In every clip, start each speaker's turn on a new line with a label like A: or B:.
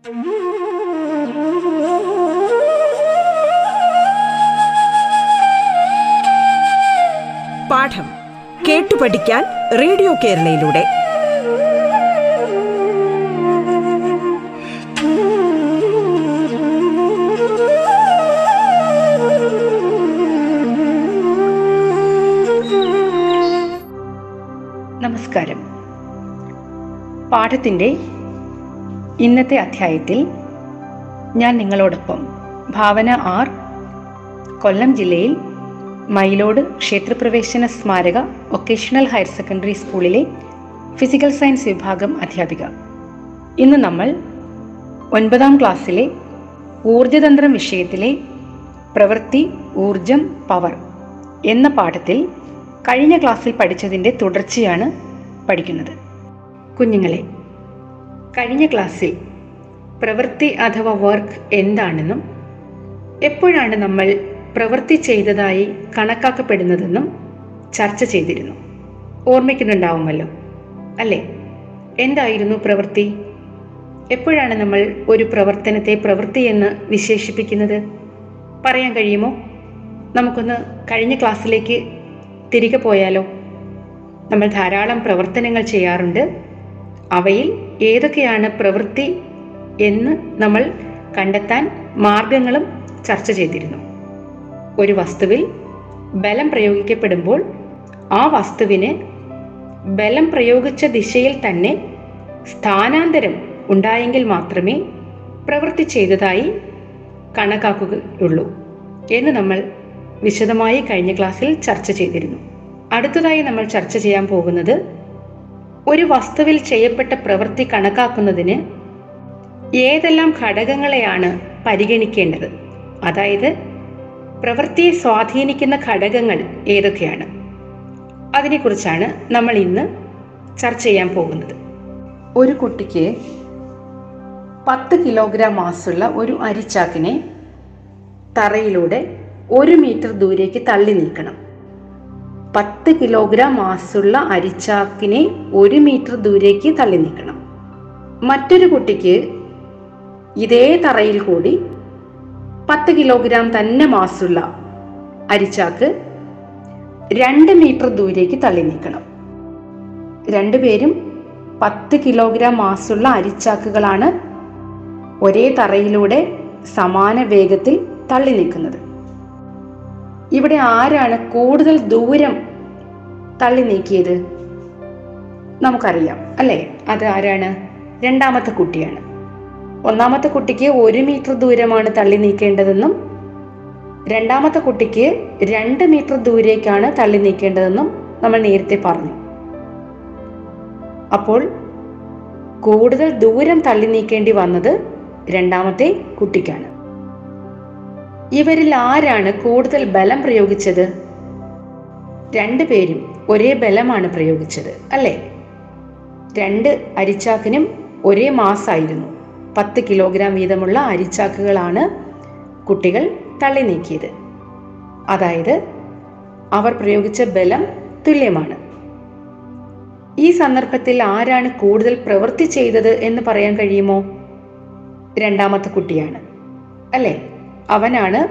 A: പാഠം കേട്ടു പഠിക്കാൻ റേഡിയോ കേരളയിലൂടെ.
B: നമസ്കാരം. പാഠത്തിന്റെ ഇന്നത്തെ അധ്യായത്തിൽ ഞാൻ നിങ്ങളോടൊപ്പം ഭാവന ആർ കൊല്ലം ജില്ലയിൽ മയിലോട് ക്ഷേത്രപ്രവേശന സ്മാരക വൊക്കേഷണൽ ഹയർ സെക്കൻഡറി സ്കൂളിലെ ഫിസിക്കൽ സയൻസ് വിഭാഗം അധ്യാപിക. ഇന്ന് നമ്മൾ ഒൻപതാം ക്ലാസ്സിലെ ഊർജതന്ത്രം വിഷയത്തിലെ പ്രവൃത്തി ഊർജം പവർ എന്ന പാഠത്തിൽ കഴിഞ്ഞ ക്ലാസ്സിൽ പഠിച്ചതിന്റെ തുടർച്ചയാണ് പഠിക്കുന്നത്. കുഞ്ഞുങ്ങളെ കഴിഞ്ഞ ക്ലാസ്സിൽ പ്രവൃത്തി അഥവാ വർക്ക് എന്താണെന്നും എപ്പോഴാണ് നമ്മൾ പ്രവൃത്തി ചെയ്തതായി കണക്കാക്കപ്പെടുന്നതെന്നും ചർച്ച ചെയ്തിരുന്നു. ഓർമ്മിക്കുന്നുണ്ടാവുമല്ലോ അല്ലേ? എന്തായിരുന്നു പ്രവൃത്തി? എപ്പോഴാണ് നമ്മൾ ഒരു പ്രവർത്തനത്തെ പ്രവൃത്തി എന്ന് വിശേഷിപ്പിക്കുന്നത്? പറയാൻ കഴിയുമോ? നമുക്കൊന്ന് കഴിഞ്ഞ ക്ലാസ്സിലേക്ക് തിരികെ പോയാലോ? നമ്മൾ ധാരാളം പ്രവർത്തനങ്ങൾ ചെയ്യാറുണ്ട്. അവയിൽ ഏതൊക്കെയാണ് പ്രവൃത്തി എന്ന് നമ്മൾ കണ്ടെത്താൻ മാർഗങ്ങളും ചർച്ച ചെയ്തിരുന്നു. ഒരു വസ്തുവിൽ ബലം പ്രയോഗിക്കപ്പെടുമ്പോൾ ആ വസ്തുവിന് ബലം പ്രയോഗിച്ച ദിശയിൽ തന്നെ സ്ഥാനാന്തരം ഉണ്ടായെങ്കിൽ മാത്രമേ പ്രവൃത്തി ചെയ്തതായി കണക്കാക്കുകയുള്ളൂ എന്ന് നമ്മൾ വിശദമായി കഴിഞ്ഞ ക്ലാസ്സിൽ ചർച്ച ചെയ്തിരുന്നു. അടുത്തതായി നമ്മൾ ചർച്ച ചെയ്യാൻ പോകുന്നത് ഒരു വസ്തുവിൽ ചെയ്യപ്പെട്ട പ്രവൃത്തി കണക്കാക്കുന്നതിന് ഏതെല്ലാം ഘടകങ്ങളെയാണ് പരിഗണിക്കേണ്ടത്? അതായത് പ്രവൃത്തിയെ സ്വാധീനിക്കുന്ന ഘടകങ്ങൾ ഏതൊക്കെയാണ്? അതിനെക്കുറിച്ചാണ് നമ്മൾ ഇന്ന് ചർച്ച ചെയ്യാൻ പോകുന്നത്. ഒരു കുട്ടിക്ക് പത്ത് കിലോഗ്രാം മാസുള്ള ഒരു അരിച്ചാക്കിനെ തറയിലൂടെ ഒരു മീറ്റർ ദൂരേക്ക് തള്ളി നീക്കണം പത്ത് കിലോഗ്രാം മാസുള്ള അരിച്ചാക്കിനെ ഒരു മീറ്റർ ദൂരേക്ക് തള്ളി നീക്കണം. മറ്റൊരു കുട്ടിക്ക് ഇതേ തറയിൽ കൂടി പത്ത് കിലോഗ്രാം തന്നെ മാസുള്ള അരിച്ചാക്ക് രണ്ട് മീറ്റർ ദൂരേക്ക് തള്ളി നീക്കണം. രണ്ടുപേരും പത്ത് കിലോഗ്രാം മാസുള്ള അരിച്ചാക്കുകളാണ് ഒരേ തറയിലൂടെ സമാന വേഗത്തിൽ തള്ളി നീക്കുന്നത്. ഇവിടെ ആരാണ് കൂടുതൽ ദൂരം തള്ളി നീക്കിയത്? നമുക്കറിയാം അല്ലേ? അത് ആരാണ്? രണ്ടാമത്തെ കുട്ടിയാണ്. ഒന്നാമത്തെ കുട്ടിക്ക് ഒരു മീറ്റർ ദൂരമാണ് തള്ളി നീക്കേണ്ടതെന്നും രണ്ടാമത്തെ കുട്ടിക്ക് രണ്ട് മീറ്റർ ദൂരേക്കാണ് തള്ളി നീക്കേണ്ടതെന്നും നമ്മൾ നേരത്തെ പറഞ്ഞു. അപ്പോൾ കൂടുതൽ ദൂരം തള്ളി നീക്കേണ്ടി വന്നത് രണ്ടാമത്തെ കുട്ടിക്കാണ്. ഇവരിൽ ആരാണ് കൂടുതൽ ബലം പ്രയോഗിച്ചത്? രണ്ടുപേരും ഒരേ ബലമാണ് പ്രയോഗിച്ചത് അല്ലേ? രണ്ട് അരിച്ചാക്കിനും ഒരേ മാസായിരുന്നു. പത്ത് കിലോഗ്രാം വീതമുള്ള അരിച്ചാക്കുകളാണ് കുട്ടികൾ തള്ളി നീക്കിയത്. അതായത് അവർ പ്രയോഗിച്ച ബലം തുല്യമാണ്. ഈ സന്ദർഭത്തിൽ ആരാണ് കൂടുതൽ പ്രവൃത്തി ചെയ്തത് എന്ന് പറയാൻ കഴിയുമോ? രണ്ടാമത്തെ കുട്ടിയാണ് അല്ലേ? അവനാണ്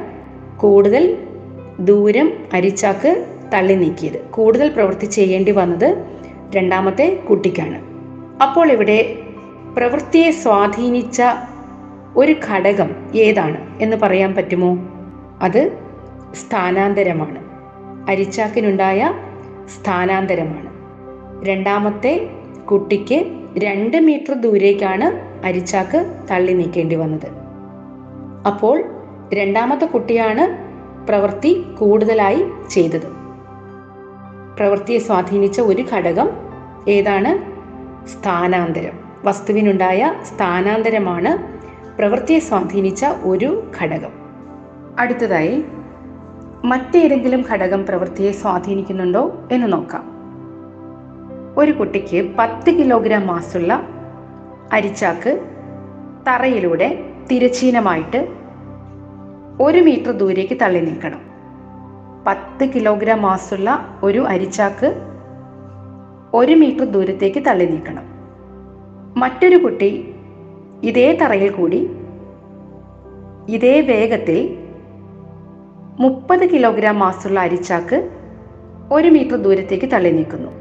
B: കൂടുതൽ ദൂരം അരിച്ചാക്ക് തള്ളി നീക്കിയത്. കൂടുതൽ പ്രവൃത്തി ചെയ്യേണ്ടി വന്നത് രണ്ടാമത്തെ കുട്ടിക്കാണ്. അപ്പോൾ ഇവിടെ പ്രവൃത്തിയെ സ്വാധീനിച്ച ഒരു ഘടകം ഏതാണ് എന്ന് പറയാൻ പറ്റുമോ? അത് സ്ഥാനാന്തരമാണ്. അരിച്ചാക്കിനുണ്ടായ സ്ഥാനാന്തരമാണ്. രണ്ടാമത്തെ കുട്ടിക്ക് രണ്ട് മീറ്റർ ദൂരേക്കാണ് അരിച്ചാക്ക് തള്ളി നീക്കേണ്ടി വന്നത്. അപ്പോൾ രണ്ടാമത്തെ കുട്ടിയാണ് പ്രവൃത്തി കൂടുതലായി ചെയ്തത്. പ്രവൃത്തിയെ സ്വാധീനിച്ച ഒരു ഘടകം ഏതാണ്? സ്ഥാനാന്തരം. വസ്തുവിനുണ്ടായ സ്ഥാനാന്തരമാണ് പ്രവൃത്തിയെ സ്വാധീനിച്ച ഒരു ഘടകം. അടുത്തതായി മറ്റേതെങ്കിലും ഘടകം പ്രവൃത്തിയെ സ്വാധീനിക്കുന്നുണ്ടോ എന്ന് നോക്കാം. ഒരു കുട്ടിക്ക് പത്ത് കിലോഗ്രാം മാസുള്ള അരിച്ചാക്ക് തറയിലൂടെ തിരച്ചീനമായിട്ട് ഒരു മീറ്റർ ദൂരേക്ക് തള്ളി നീക്കണം പത്ത് കിലോഗ്രാം മാസുള്ള ഒരു അരിച്ചാക്ക് ഒരു മീറ്റർ ദൂരത്തേക്ക് തള്ളി നീക്കണം മറ്റൊരു കുട്ടി ഇതേ തറയിൽ കൂടി ഇതേ വേഗത്തിൽ മുപ്പത് കിലോഗ്രാം മാസുള്ള അരിച്ചാക്ക് ഒരു മീറ്റർ ദൂരത്തേക്ക് തള്ളി നീക്കുന്നു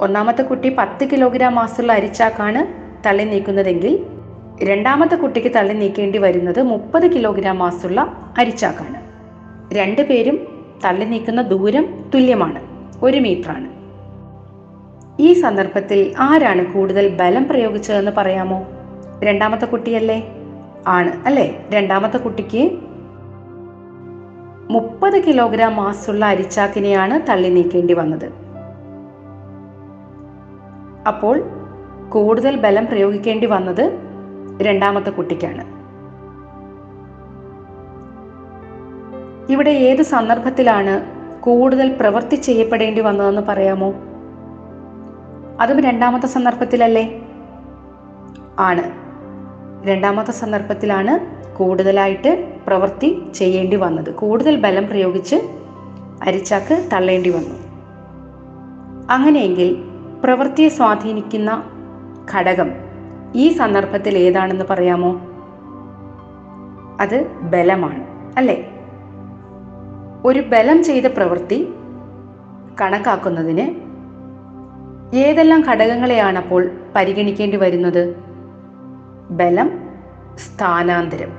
B: ഒന്നാമത്തെ കുട്ടി പത്ത് കിലോഗ്രാം മാസുള്ള അരിച്ചാക്കാണ് തള്ളി നീക്കുന്നതെങ്കിൽ രണ്ടാമത്തെ കുട്ടിക്ക് തള്ളി നീക്കേണ്ടി വരുന്നത് മുപ്പത് കിലോഗ്രാം മാസുള്ള അരിച്ചാക്കാണ്. രണ്ടു പേരും തള്ളി നീക്കുന്ന ദൂരം തുല്യമാണ്. ഒരു മീറ്ററാണ്. ഈ സന്ദർഭത്തിൽ ആരാണ് കൂടുതൽ ബലം പ്രയോഗിച്ചതെന്ന് പറയാമോ? രണ്ടാമത്തെ കുട്ടിയല്ലേ? ആണ് അല്ലേ? രണ്ടാമത്തെ കുട്ടിക്ക് മുപ്പത് കിലോഗ്രാം മാസുള്ള അരിച്ചാക്കിനെയാണ് തള്ളി നീക്കേണ്ടി വന്നത്. അപ്പോൾ കൂടുതൽ ബലം പ്രയോഗിക്കേണ്ടി വന്നത് രണ്ടാമത്തെ കുട്ടിക്കാണ്. ഇവിടെ ഏത് സന്ദർഭത്തിലാണ് കൂടുതൽ പ്രവൃത്തി ചെയ്യപ്പെടേണ്ടി വന്നതെന്ന് പറയാമോ? അതും രണ്ടാമത്തെ സന്ദർഭത്തിലല്ലേ? ആണ്. രണ്ടാമത്തെ സന്ദർഭത്തിലാണ് കൂടുതലായിട്ട് പ്രവൃത്തി ചെയ്യേണ്ടി വന്നത്. കൂടുതൽ ബലം പ്രയോഗിച്ച് അരിച്ചാക്ക് തള്ളേണ്ടി വന്നു. അങ്ങനെയെങ്കിൽ പ്രവൃത്തിയെ സ്വാധീനിക്കുന്ന ഘടകം ഈ സന്ദർഭത്തിൽ ഏതാണെന്ന് പറയാമോ? അത് ബലമാണ് അല്ലേ? ഒരു ബലം ചെയ്ത പ്രവൃത്തി കണക്കാക്കുന്നതിന് ഏതെല്ലാം ഘടകങ്ങളെയാണ് അപ്പോൾ പരിഗണിക്കേണ്ടി വരുന്നത്? ബലം സ്ഥാനാന്തരം.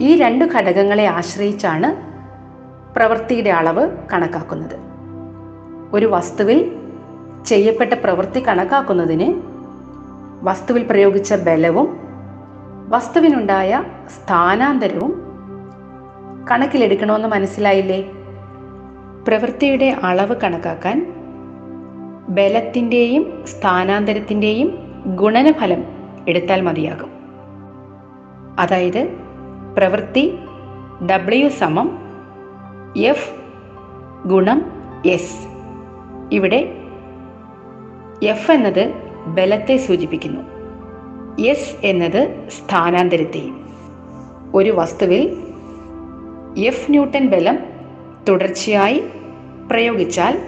B: ഈ രണ്ട് ഘടകങ്ങളെ ആശ്രയിച്ചാണ് പ്രവൃത്തിയുടെ അളവ് കണക്കാക്കുന്നത്. ഒരു വസ്തുവിൽ ചെയ്യപ്പെട്ട പ്രവൃത്തി കണക്കാക്കുന്നതിന് വസ്തുവിൽ പ്രയോഗിച്ച ബലവും വസ്തുവിനുണ്ടായ സ്ഥാനാന്തരവും കണക്കിലെടുക്കണമെന്ന് മനസ്സിലായില്ലേ? പ്രവൃത്തിയുടെ അളവ് കണക്കാക്കാൻ ബലത്തിന്റെയും സ്ഥാനാന്തരത്തിന്റെയും ഗുണനഫലം എടുത്താൽ മതിയാകും. അതായത് പ്രവൃത്തി ഡബ്ല്യു സമം എഫ് ഗുണം എസ് ഇവിടെ എഫ് എന്നത് ബലത്തെ സൂചിപ്പിക്കുന്നു. എസ് എന്നത് സ്ഥാനാന്തരത്തെയും. ഒരു വസ്തുവിൽ എഫ് ന്യൂട്ടൺ ബലം തുടർച്ചയായി പ്രയോഗിച്ചാൽ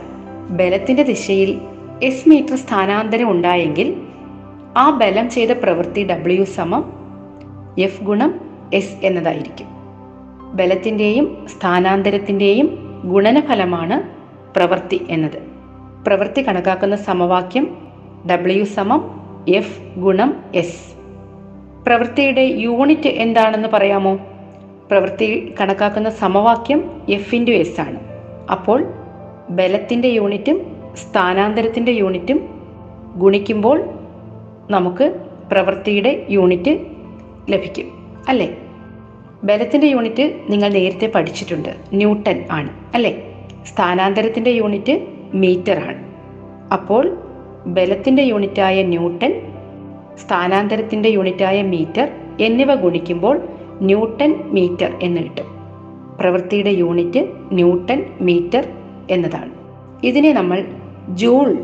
B: ബലത്തിന്റെ ദിശയിൽ എസ് മീറ്റർ സ്ഥാനാന്തരം ഉണ്ടായെങ്കിൽ ആ ബലം ചെയ്ത പ്രവൃത്തി ഡബ്ല്യു സമം എഫ് ഗുണം എസ് എന്നതായിരിക്കും. ബലത്തിന്റെയും സ്ഥാനാന്തരത്തിന്റെയും ഗുണനഫലമാണ് പ്രവൃത്തി എന്നത്. പ്രവൃത്തി കണക്കാക്കുന്ന സമവാക്യം ഡബ്ല്യു സമം എഫ് ഗുണം എസ് പ്രവൃത്തിയുടെ യൂണിറ്റ് എന്താണെന്ന് പറയാമോ? പ്രവൃത്തി കണക്കാക്കുന്ന സമവാക്യം എഫ് ഇന്റു എസ് ആണ്. അപ്പോൾ ബലത്തിന്റെ യൂണിറ്റും സ്ഥാനാന്തരത്തിന്റെ യൂണിറ്റും ഗുണിക്കുമ്പോൾ നമുക്ക് പ്രവൃത്തിയുടെ യൂണിറ്റ് ലഭിക്കും അല്ലേ? ബലത്തിന്റെ യൂണിറ്റ് നിങ്ങൾ നേരത്തെ പഠിച്ചിട്ടുണ്ട് ന്യൂട്ടൺ ആണ് അല്ലേ? സ്ഥാനാന്തരത്തിന്റെ യൂണിറ്റ് മീറ്റർ ആണ്. അപ്പോൾ ബലത്തിന്റെ യൂണിറ്റായ ന്യൂട്ടൺ സ്ഥാനാന്തരത്തിന്റെ യൂണിറ്റായ മീറ്റർ എന്നിവ ഗുണിക്കുമ്പോൾ ന്യൂട്ടൺ മീറ്റർ എന്ന് കിട്ടും. പ്രവൃത്തിയുടെ യൂണിറ്റ് ന്യൂട്ടൺ മീറ്റർ എന്നതാണ്. ഇതിനെ നമ്മൾ ജൂൾ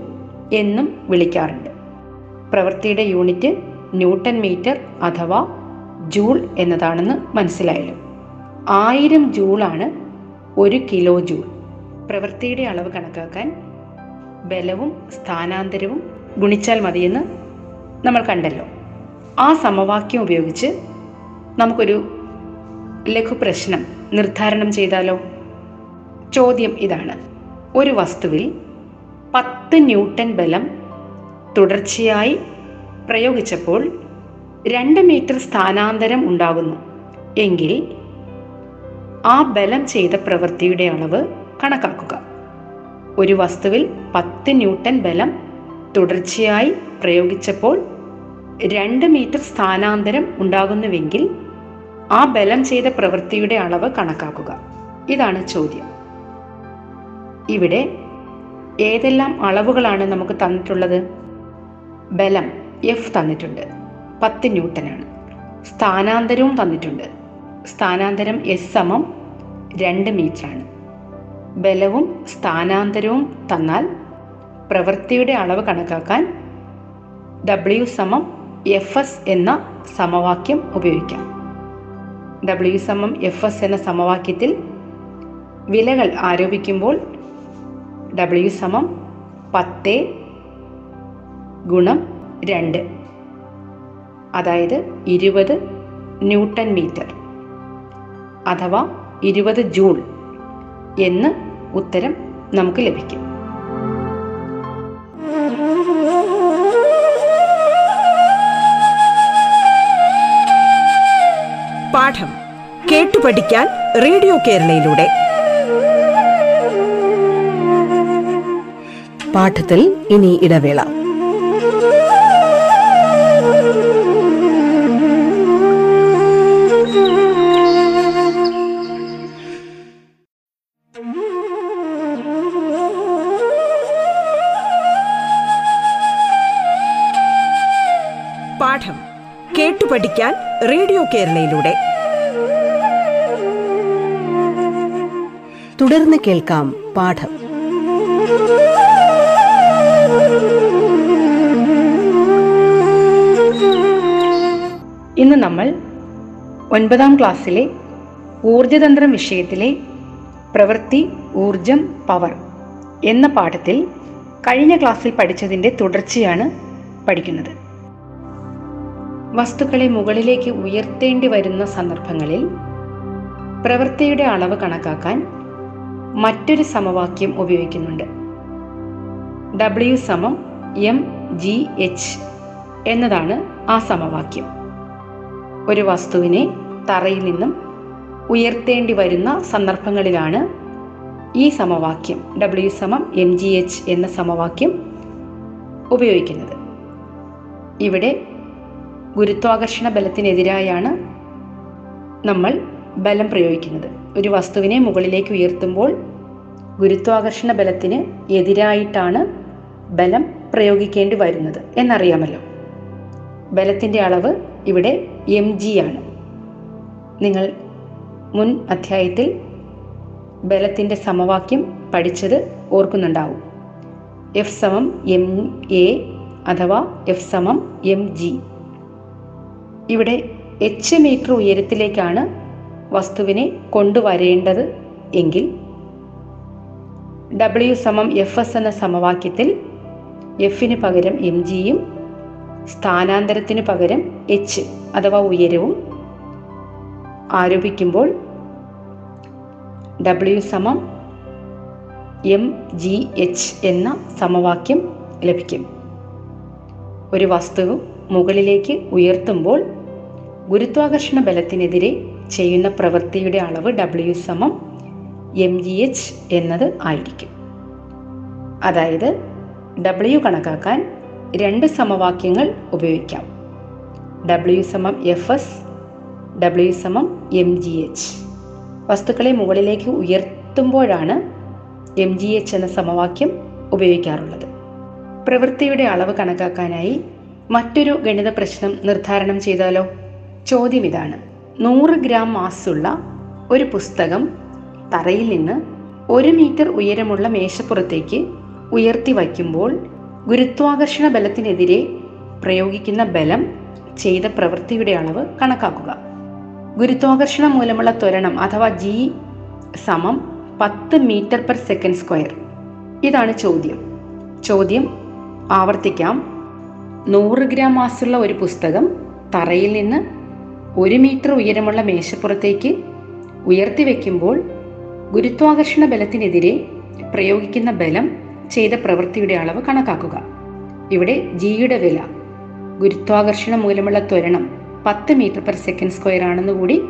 B: എന്നും വിളിക്കാറുണ്ട്. പ്രവൃത്തിയുടെ യൂണിറ്റ് ന്യൂട്ടൺ മീറ്റർ അഥവാ ജൂൾ എന്നതാണെന്ന് മനസ്സിലായല്ലോ. ആയിരം ജൂളാണ് ഒരു കിലോ ജൂൾ. പ്രവൃത്തിയുടെ അളവ് കണക്കാക്കാൻ ബലവും സ്ഥാനാന്തരവും ഗുണിച്ചാൽ മതിയെന്ന് നമ്മൾ കണ്ടല്ലോ. ആ സമവാക്യം ഉപയോഗിച്ച് നമുക്കൊരു ലഘു പ്രശ്നം നിർദ്ധാരണം ചെയ്താലോ? ചോദ്യം ഇതാണ്. ഒരു വസ്തുവിൽ പത്ത് ന്യൂട്ടൺ ബലം തുടർച്ചയായി പ്രയോഗിച്ചപ്പോൾ രണ്ട് മീറ്റർ സ്ഥാനാന്തരം ഉണ്ടാകുന്നു. എങ്കിൽ ആ ബലം ചെയ്ത പ്രവൃത്തിയുടെ അളവ് കണക്കാക്കുക. ഒരു വസ്തുവിൽ പത്ത് ന്യൂട്ടൺ ബലം തുടർച്ചയായി പ്രയോഗിച്ചപ്പോൾ രണ്ട് മീറ്റർ സ്ഥാനാന്തരം ഉണ്ടാകുന്നുവെങ്കിൽ ആ ബലം ചെയ്ത പ്രവൃത്തിയുടെ അളവ് കണക്കാക്കുക. ഇതാണ് ചോദ്യം. ഇവിടെ ഏതെല്ലാം അളവുകളാണ് നമുക്ക് തന്നിട്ടുള്ളത്? ബലം എഫ് തന്നിട്ടുണ്ട്. പത്ത് ന്യൂട്ടനാണ്. സ്ഥാനാന്തരവും തന്നിട്ടുണ്ട്. സ്ഥാനാന്തരം എസ് സമം രണ്ട് മീറ്ററാണ്. ബലവും സ്ഥാനാന്തരവും തന്നാൽ പ്രവൃത്തിയുടെ അളവ് കണക്കാക്കാൻ ഡബ്ല്യു സമം എഫ് എസ് എന്ന സമവാക്യം ഉപയോഗിക്കാം. ഡബ്ല്യു സമം എഫ് എസ് എന്ന സമവാക്യത്തിൽ വിലകൾ ആരോപിക്കുമ്പോൾ ഡബ്ല്യു സമം പത്ത് ഗുണം രണ്ട് അതായത് ഇരുപത് ന്യൂട്ടൺ മീറ്റർ അഥവാ ഇരുപത് ജൂൾ എന്ന് ഉത്തരം നമുക്ക് ലഭിക്കും.
A: പാഠം കേട്ടു പഠിക്കാൻ റേഡിയോ കേരളയിലൂടെ.
C: പാഠത്തിൽ ഇനി ഇടവേള.
A: പഠിക്കാൻ റേഡിയോ കേരളയിലൂടെ.
C: തുടർന്ന് കേൾക്കാം പാഠം.
B: ഇന്ന് നമ്മൾ ഒൻപതാം ക്ലാസ്സിലെ ഊർജതന്ത്രം വിഷയത്തിലെ പ്രവൃത്തി ഊർജം പവർ എന്ന പാഠത്തിൽ കഴിഞ്ഞ ക്ലാസ്സിൽ പഠിച്ചതിന്റെ തുടർച്ചയാണ് പഠിക്കുന്നത്. വസ്തുക്കളെ മുകളിലേക്ക് ഉയർത്തേണ്ടി വരുന്ന സന്ദർഭങ്ങളിൽ പ്രവൃത്തിയുടെ അളവ് കണക്കാക്കാൻ മറ്റൊരു സമവാക്യം ഉപയോഗിക്കുന്നുണ്ട്. ഡബ്ല്യു സമം എം ജി എച്ച് എന്നതാണ് ആ സമവാക്യം. ഒരു വസ്തുവിനെ തറയിൽ നിന്നും ഉയർത്തേണ്ടി വരുന്ന സന്ദർഭങ്ങളിലാണ് ഈ സമവാക്യം ഡബ്ല്യു സമം എം ജി എച്ച് എന്ന സമവാക്യം ഉപയോഗിക്കുന്നത്. ഇവിടെ ഗുരുത്വാകർഷണ ബലത്തിനെതിരായാണ് നമ്മൾ ബലം പ്രയോഗിക്കുന്നത്. ഒരു വസ്തുവിനെ മുകളിലേക്ക് ഉയർത്തുമ്പോൾ ഗുരുത്വാകർഷണ ബലത്തിന് എതിരായിട്ടാണ് ബലം പ്രയോഗിക്കേണ്ടി വരുന്നത് എന്നറിയാമല്ലോ. ബലത്തിന്റെ അളവ് ഇവിടെ എം ജി ആണ്. നിങ്ങൾ മുൻ അധ്യായത്തിൽ ബലത്തിന്റെ സമവാക്യം പഠിച്ചത് ഓർക്കുന്നുണ്ടാവും. എഫ് സമം എം എ അഥവാ എഫ് സമം എം ജി. ഇവിടെ എച്ച് മീറ്റർ ഉയരത്തിലേക്കാണ് വസ്തുവിനെ കൊണ്ടുവരേണ്ടത് എങ്കിൽ ഡബ്ല്യു സമം എഫ് എസ് എന്ന സമവാക്യത്തിൽ എഫിന് പകരം എം ജിയും സ്ഥാനാന്തരത്തിന് പകരം എച്ച് അഥവാ ഉയരവും ആരോപിക്കുമ്പോൾ ഡബ്ല്യു സമം എം ജി എച്ച് എന്ന സമവാക്യം ലഭിക്കും. ഒരു വസ്തു മുകളിലേക്ക് ഉയർത്തുമ്പോൾ ഗുരുത്വാകർഷണ ബലത്തിനെതിരെ ചെയ്യുന്ന പ്രവൃത്തിയുടെ അളവ് ഡബ്ല്യു സമം എം ജി എച്ച് എന്നത് ആയിരിക്കും. അതായത് ഡബ്ല്യു കണക്കാക്കാൻ രണ്ട് സമവാക്യങ്ങൾ ഉപയോഗിക്കാം. ഡബ്ല്യു സമം എഫ് എസ് ഡബ്ല്യു സമം എം ജി എച്ച് വസ്തുക്കളെ മുകളിലേക്ക് ഉയർത്തുമ്പോഴാണ് എം ജി എച്ച് എന്ന സമവാക്യം ഉപയോഗിക്കാറുള്ളത്. പ്രവൃത്തിയുടെ അളവ് കണക്കാക്കാനായി മറ്റൊരു ഗണിത പ്രശ്നം നിർദ്ധാരണം ചെയ്താലോ? ചോദ്യം ഇതാണ്. നൂറ് ഗ്രാം മാസുള്ള ഒരു പുസ്തകം തറയിൽ നിന്ന് ഒരു മീറ്റർ ഉയരമുള്ള മേശപ്പുറത്തേക്ക് ഉയർത്തി വയ്ക്കുമ്പോൾ ഗുരുത്വാകർഷണ ബലത്തിനെതിരെ പ്രയോഗിക്കുന്ന ബലം ചെയ്ത പ്രവൃത്തിയുടെ അളവ് കണക്കാക്കുക. ഗുരുത്വാകർഷണം മൂലമുള്ള ത്വരണം അഥവാ ജി സമം പത്ത് മീറ്റർ പെർ സെക്കൻഡ് സ്ക്വയർ. ഇതാണ് ചോദ്യം. ചോദ്യം ആവർത്തിക്കാം. നൂറ് ഗ്രാം മാസുള്ള ഒരു പുസ്തകം തറയിൽ നിന്ന് ഒരു മീറ്റർ ഉയരമുള്ള മേശപ്പുറത്തേക്ക് ഉയർത്തി വയ്ക്കുമ്പോൾ ഗുരുത്വാകർഷണ ബലത്തിനെതിരെ പ്രയോഗിക്കുന്ന ബലം ചെയ്ത പ്രവൃത്തിയുടെ അളവ് കണക്കാക്കുക. ഇവിടെ ജിയുടെ വില ഗുരുത്വാകർഷണം മൂലമുള്ള ത്വരണം പത്ത് മീറ്റർ പെർ സെക്കൻഡ് സ്ക്വയർ ആണെന്ന് കൂടി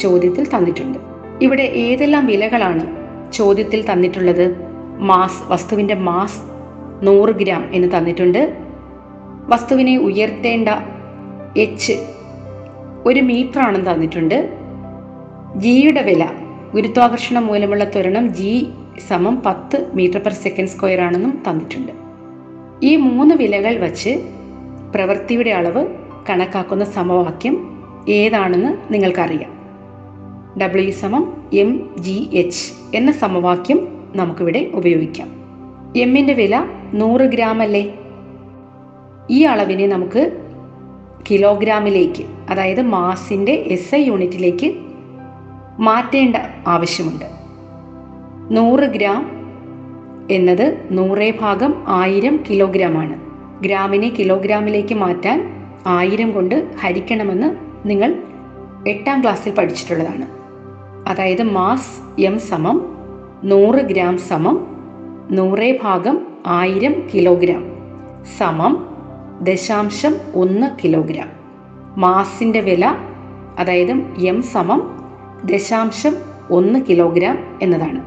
B: ചോദ്യത്തിൽ തന്നിട്ടുണ്ട്. ഇവിടെ ഏതെല്ലാം വിലകളാണ് ചോദ്യത്തിൽ തന്നിട്ടുള്ളത്? മാസ് വസ്തുവിന്റെ മാസ് നൂറ് ഗ്രാം എന്ന് തന്നിട്ടുണ്ട്. വസ്തുവിനെ ഉയർത്തേണ്ട എച്ച് ഒരു മീറ്റർ ആണെന്ന് തന്നിട്ടുണ്ട് ജിയുടെ വില ഗുരുത്വാകർഷണം മൂലമുള്ള ത്വരണം ജി സമം പത്ത് മീറ്റർ പെർ സെക്കൻഡ് സ്ക്വയർ ആണെന്നും തന്നിട്ടുണ്ട്. ഈ മൂന്ന് വിലകൾ വച്ച് പ്രവൃത്തിയുടെ അളവ് കണക്കാക്കുന്ന സമവാക്യം ഏതാണെന്ന് നിങ്ങൾക്കറിയാം. ഡബ്ല്യു സമം എം ജി എച്ച് എന്ന സമവാക്യം നമുക്കിവിടെ ഉപയോഗിക്കാം. എമ്മിന്റെ വില നൂറ് ഗ്രാം അല്ലേ? ഈ അളവിനെ നമുക്ക് കിലോഗ്രാമിലേക്ക് അതായത് മാസിന്റെ എസ് ഐ യൂണിറ്റിലേക്ക് മാറ്റേണ്ട ആവശ്യമുണ്ട്. നൂറ് ഗ്രാം എന്നത് നൂറേ ഭാഗം ആയിരം കിലോഗ്രാമാണ്. ഗ്രാമിനെ കിലോഗ്രാമിലേക്ക് മാറ്റാൻ ആയിരം കൊണ്ട് ഹരിക്കണമെന്ന് നിങ്ങൾ എട്ടാം ക്ലാസ്സിൽ പഠിച്ചിട്ടുള്ളതാണ്. അതായത് മാസ് എം സമം നൂറ് ഗ്രാം സമം നൂറേ ഭാഗം ആയിരം കിലോഗ്രാം സമം ദശാംശം ഒന്ന് കിലോഗ്രാം. മാസിന്റെ വില അതായത് എം സമം ദശാംശം ഒന്ന് കിലോഗ്രാം എന്നതാണ്.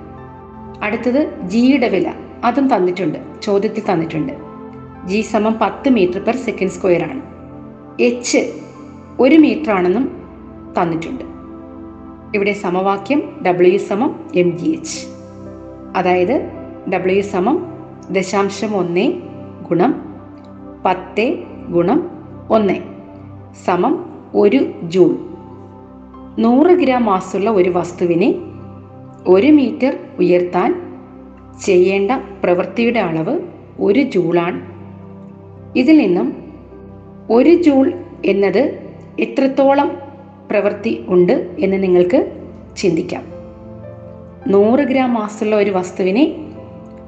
B: അടുത്തത് ജിയുടെ വില അതും തന്നിട്ടുണ്ട് ചോദ്യത്തിൽ തന്നിട്ടുണ്ട്. ജി സമം പത്ത് മീറ്റർ പെർ സെക്കൻഡ് സ്ക്വയർ ആണ്. എച്ച് ഒരു മീറ്റർ ആണെന്നും തന്നിട്ടുണ്ട്. ഇവിടെ സമവാക്യം ഡബ്ല്യു സമം എം ജി എച്ച് അതായത് ഡബ്ല്യു സമം ദശാംശം ഒന്ന് ഗുണം പത്ത് ഗുണം ഒന്ന് സമം ഒരു ജൂൾ. നൂറ് ഗ്രാം മാസുള്ള ഒരു വസ്തുവിനെ ഒരു മീറ്റർ ഉയർത്താൻ ചെയ്യേണ്ട പ്രവൃത്തിയുടെ അളവ് ഒരു ജൂളാണ്. ഇതിൽ നിന്നും ഒരു ജൂൾ എന്നത് എത്രത്തോളം പ്രവൃത്തി ഉണ്ട് എന്ന് നിങ്ങൾക്ക് ചിന്തിക്കാം. നൂറ് ഗ്രാം മാസുള്ള ഒരു വസ്തുവിനെ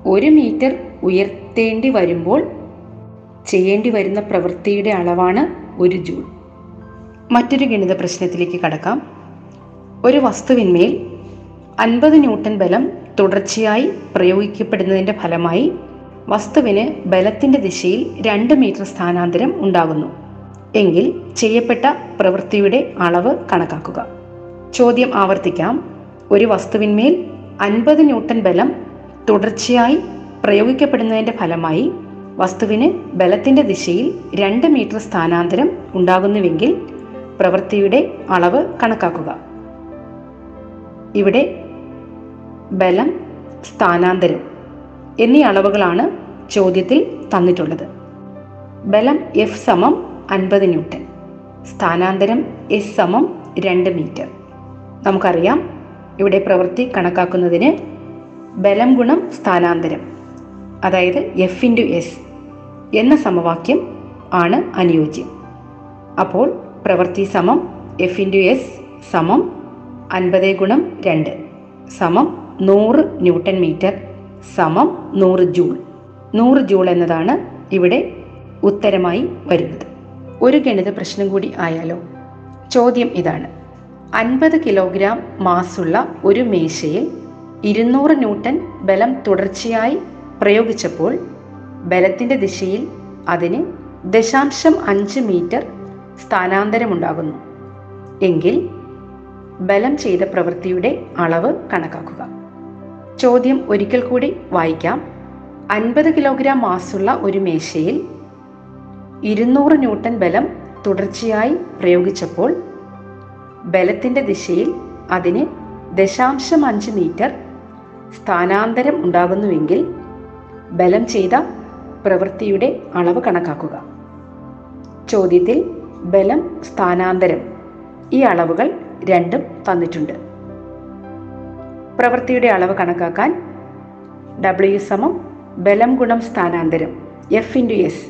B: ഒരു മീറ്റർ ഉയർത്തേണ്ടി വരുമ്പോൾ ചെയ്യേണ്ടി വരുന്ന പ്രവൃത്തിയുടെ അളവാണ് ഒരു ജൂൾ. മറ്റൊരു ഗണിത പ്രശ്നത്തിലേക്ക് കടക്കാം. ഒരു വസ്തുവിന്മേൽ അൻപത് ന്യൂട്ടൺ ബലം തുടർച്ചയായി പ്രയോഗിക്കപ്പെടുന്നതിന്റെ ഫലമായി വസ്തുവിന് ബലത്തിന്റെ ദിശയിൽ രണ്ട് മീറ്റർ സ്ഥാനാന്തരം ഉണ്ടാകുന്നു. എങ്കിൽ ചെയ്യപ്പെട്ട പ്രവൃത്തിയുടെ അളവ് കണക്കാക്കുക. ചോദ്യം ആവർത്തിക്കാം. ഒരു വസ്തുവിന്മേൽ അൻപത് ന്യൂട്ടൺ ബലം തുടർച്ചയായി പ്രയോഗിക്കപ്പെടുന്നതിന്റെ ഫലമായി വസ്തുവിന് ബലത്തിന്റെ ദിശയിൽ രണ്ട് മീറ്റർ സ്ഥാനാന്തരം ഉണ്ടാകുന്നുവെങ്കിൽ പ്രവൃത്തിയുടെ അളവ് കണക്കാക്കുക. ഇവിടെ ബലം സ്ഥാനാന്തരം എന്നീ അളവുകളാണ് ചോദ്യത്തിൽ തന്നിട്ടുള്ളത്. ബലം എഫ് സമം അൻപത് ന്യൂട്ടൺ സ്ഥാനാന്തരം എസ് സമം രണ്ട് മീറ്റർ. നമുക്കറിയാം ഇവിടെ പ്രവൃത്തി കണക്കാക്കുന്നതിന് ബലം ഗുണം സ്ഥാനാന്തരം അതായത് എഫ് ഇന്റു എസ് എന്ന സമവാക്യം ആണ് അനുയോജ്യം. അപ്പോൾ പ്രവൃത്തി സമം എഫ് ഇന്റു എസ് സമം അൻപത് ഗുണം രണ്ട് സമം നൂറ് ന്യൂട്ടൺ മീറ്റർ സമം നൂറ് ജൂൾ. നൂറ് ജൂൾ എന്നതാണ് ഇവിടെ ഉത്തരമായി വരുന്നത്. ഒരു ഗണിത പ്രശ്നം കൂടി ആയാലോ? ചോദ്യം ഇതാണ്. അൻപത് കിലോഗ്രാം മാസുള്ള ഒരു മേശയിൽ ഇരുന്നൂറ് ന്യൂട്ടൺ ബലം തുടർച്ചയായി പ്രയോഗിച്ചപ്പോൾ ബലത്തിന്റെ ദിശയിൽ അതിന് ദശാംശം അഞ്ച് മീറ്റർ സ്ഥാനാന്തരമുണ്ടാകുന്നു. എങ്കിൽ ബലം ചെയ്ത പ്രവൃത്തിയുടെ അളവ് കണക്കാക്കുക. ചോദ്യം ഒരിക്കൽ കൂടി വായിക്കാം. അൻപത് കിലോഗ്രാം മാസുള്ള ഒരു മേശയിൽ ഇരുന്നൂറ് ന്യൂട്ടൺ ബലം തുടർച്ചയായി പ്രയോഗിച്ചപ്പോൾ ബലത്തിന്റെ ദിശയിൽ അതിന് ദശാംശം അഞ്ച് മീറ്റർ സ്ഥാനാന്തരം ഉണ്ടാകുന്നുവെങ്കിൽ ബലം ചെയ്ത പ്രവൃത്തിയുടെ അളവ് കണക്കാക്കുക. ചോദ്യത്തിൽ ബലം സ്ഥാനാന്തരം ഈ അളവുകൾ രണ്ടും തന്നിട്ടുണ്ട്. പ്രവൃത്തിയുടെ അളവ് കണക്കാക്കാൻ ഡബ്ല്യു സമം ബലം ഗുണം സ്ഥാനാന്തരം എഫ് ഇന്റു എസ്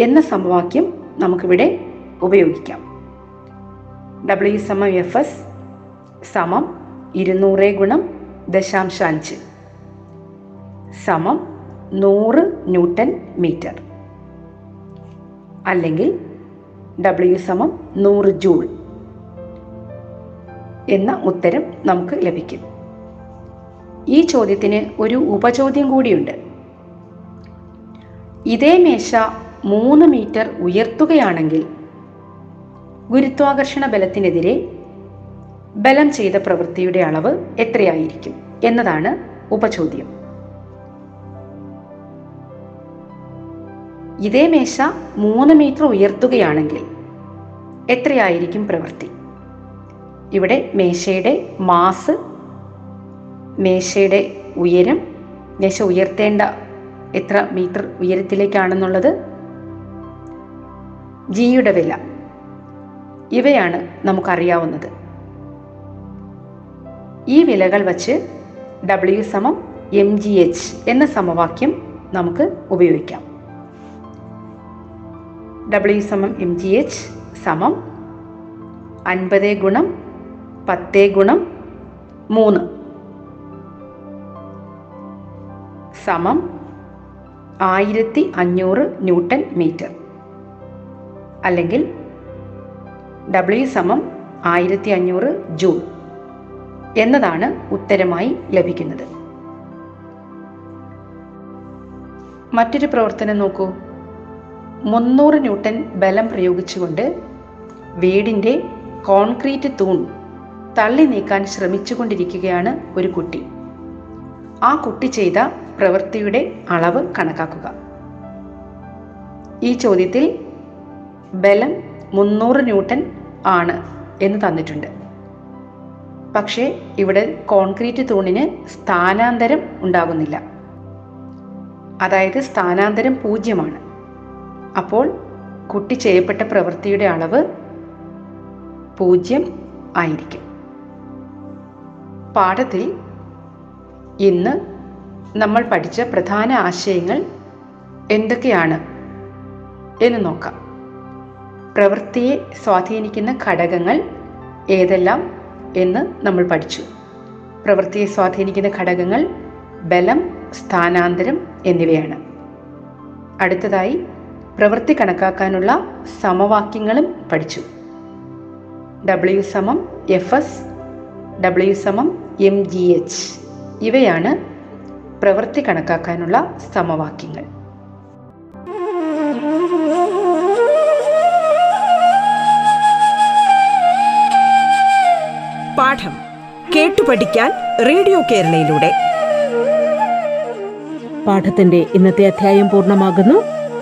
B: എന്ന സമവാക്യം നമുക്കിവിടെ ഉപയോഗിക്കാം. ഡബ്ല്യു സമം എഫ് എസ് സമം ഇരുന്നൂറ് ഗുണം ദശാംശ അഞ്ച് സമം നൂറ് ന്യൂട്ടൺ മീറ്റർ. അല്ലെങ്കിൽ ഡബ്ല്യു സമം നൂറ് ജൂൾ എന്ന ഉത്തരം നമുക്ക് ലഭിക്കും. ഈ ചോദ്യത്തിന് ഒരു ഉപചോദ്യം കൂടിയുണ്ട്. ഇതേ മേശ മൂന്ന് മീറ്റർ ഉയർത്തുകയാണെങ്കിൽ ഗുരുത്വാകർഷണ ബലത്തിനെതിരെ ബലം ചെയ്ത പ്രവൃത്തിയുടെ അളവ് എത്രയായിരിക്കും എന്നതാണ് ഉപചോദ്യം. ഇതേ മേശ മൂന്ന് മീറ്റർ ഉയർത്തുകയാണെങ്കിൽ എത്രയായിരിക്കും പ്രവൃത്തി? ഇവിടെ മേശയുടെ മാസ് മേശയുടെ ഉയരം മേശ ഉയർത്തേണ്ട എത്ര മീറ്റർ ഉയരത്തിലേക്കാണെന്നുള്ളത് ജിയുടെ വില. ഇവയാണ് നമുക്കറിയാവുന്നത്. ഈ വിലകൾ വച്ച് ഡബ്ല്യു സമം എം ജി എച്ച് എന്ന സമവാക്യം നമുക്ക് ഉപയോഗിക്കാം. ഡബ്ല്യു സമം എം ജി എച്ച് സമം അൻപത് ഗുണം പത്ത് ഗുണം മൂന്ന്. സമം ആയിരത്തി അഞ്ഞൂറ് ന്യൂട്ടൺ മീറ്റർ. അല്ലെങ്കിൽ ഡബ്ല്യു സമം ആയിരത്തി അഞ്ഞൂറ് ജൂൾ എന്നതാണ് ഉത്തരമായി ലഭിക്കുന്നത്. മറ്റൊരു പ്രവർത്തനം നോക്കൂ. മുന്നൂറ് ന്യൂട്ടൺ ബലം പ്രയോഗിച്ചുകൊണ്ട് വീടിന്റെ കോൺക്രീറ്റ് തൂൺ തള്ളി നീക്കാൻ ശ്രമിച്ചുകൊണ്ടിരിക്കുകയാണ് ഒരു കുട്ടി. ആ കുട്ടി ചെയ്ത പ്രവൃത്തിയുടെ അളവ് കണക്കാക്കുക. ഈ ചോദ്യത്തിൽ ബലം മുന്നൂറ് ന്യൂട്ടൺ ആണ് എന്ന് തന്നിട്ടുണ്ട്. പക്ഷേ ഇവിടെ കോൺക്രീറ്റ് തൂണിന് സ്ഥാനാന്തരം ഉണ്ടാകുന്നില്ല. അതായത് സ്ഥാനാന്തരം പൂജ്യമാണ്. അപ്പോൾ കുട്ടി ചെയ്യപ്പെട്ട പ്രവൃത്തിയുടെ അളവ് പൂജ്യം ആയിരിക്കും. പാഠത്തിൽ ഇന്ന് നമ്മൾ പഠിച്ച പ്രധാന ആശയങ്ങൾ എന്തൊക്കെയാണ് എന്ന് നോക്കാം. പ്രവൃത്തിയെ സ്വാധീനിക്കുന്ന ഘടകങ്ങൾ ഏതെല്ലാം എന്ന് നമ്മൾ പഠിച്ചു. പ്രവൃത്തിയെ സ്വാധീനിക്കുന്ന ഘടകങ്ങൾ ബലം സ്ഥാനാന്തരം എന്നിവയാണ്. അടുത്തതായി പ്രവൃത്തി കണക്കാക്കാനുള്ള സമവാക്യങ്ങളും പഠിച്ചു. ഡബ്ല്യു സമം എഫ് എസ് ഡബ്ല്യു സമം എം ജി എച്ച് ഇവയാണ് പ്രവൃത്തി കണക്കാക്കാനുള്ള സമവാക്യങ്ങൾ.
A: പാഠം കേട്ടു പഠിക്കാൻ റേഡിയോ കേരളയിലൂടെ.
C: പാഠത്തിന്റെ ഇന്നത്തെ അധ്യായം പൂർണമാകുന്നു.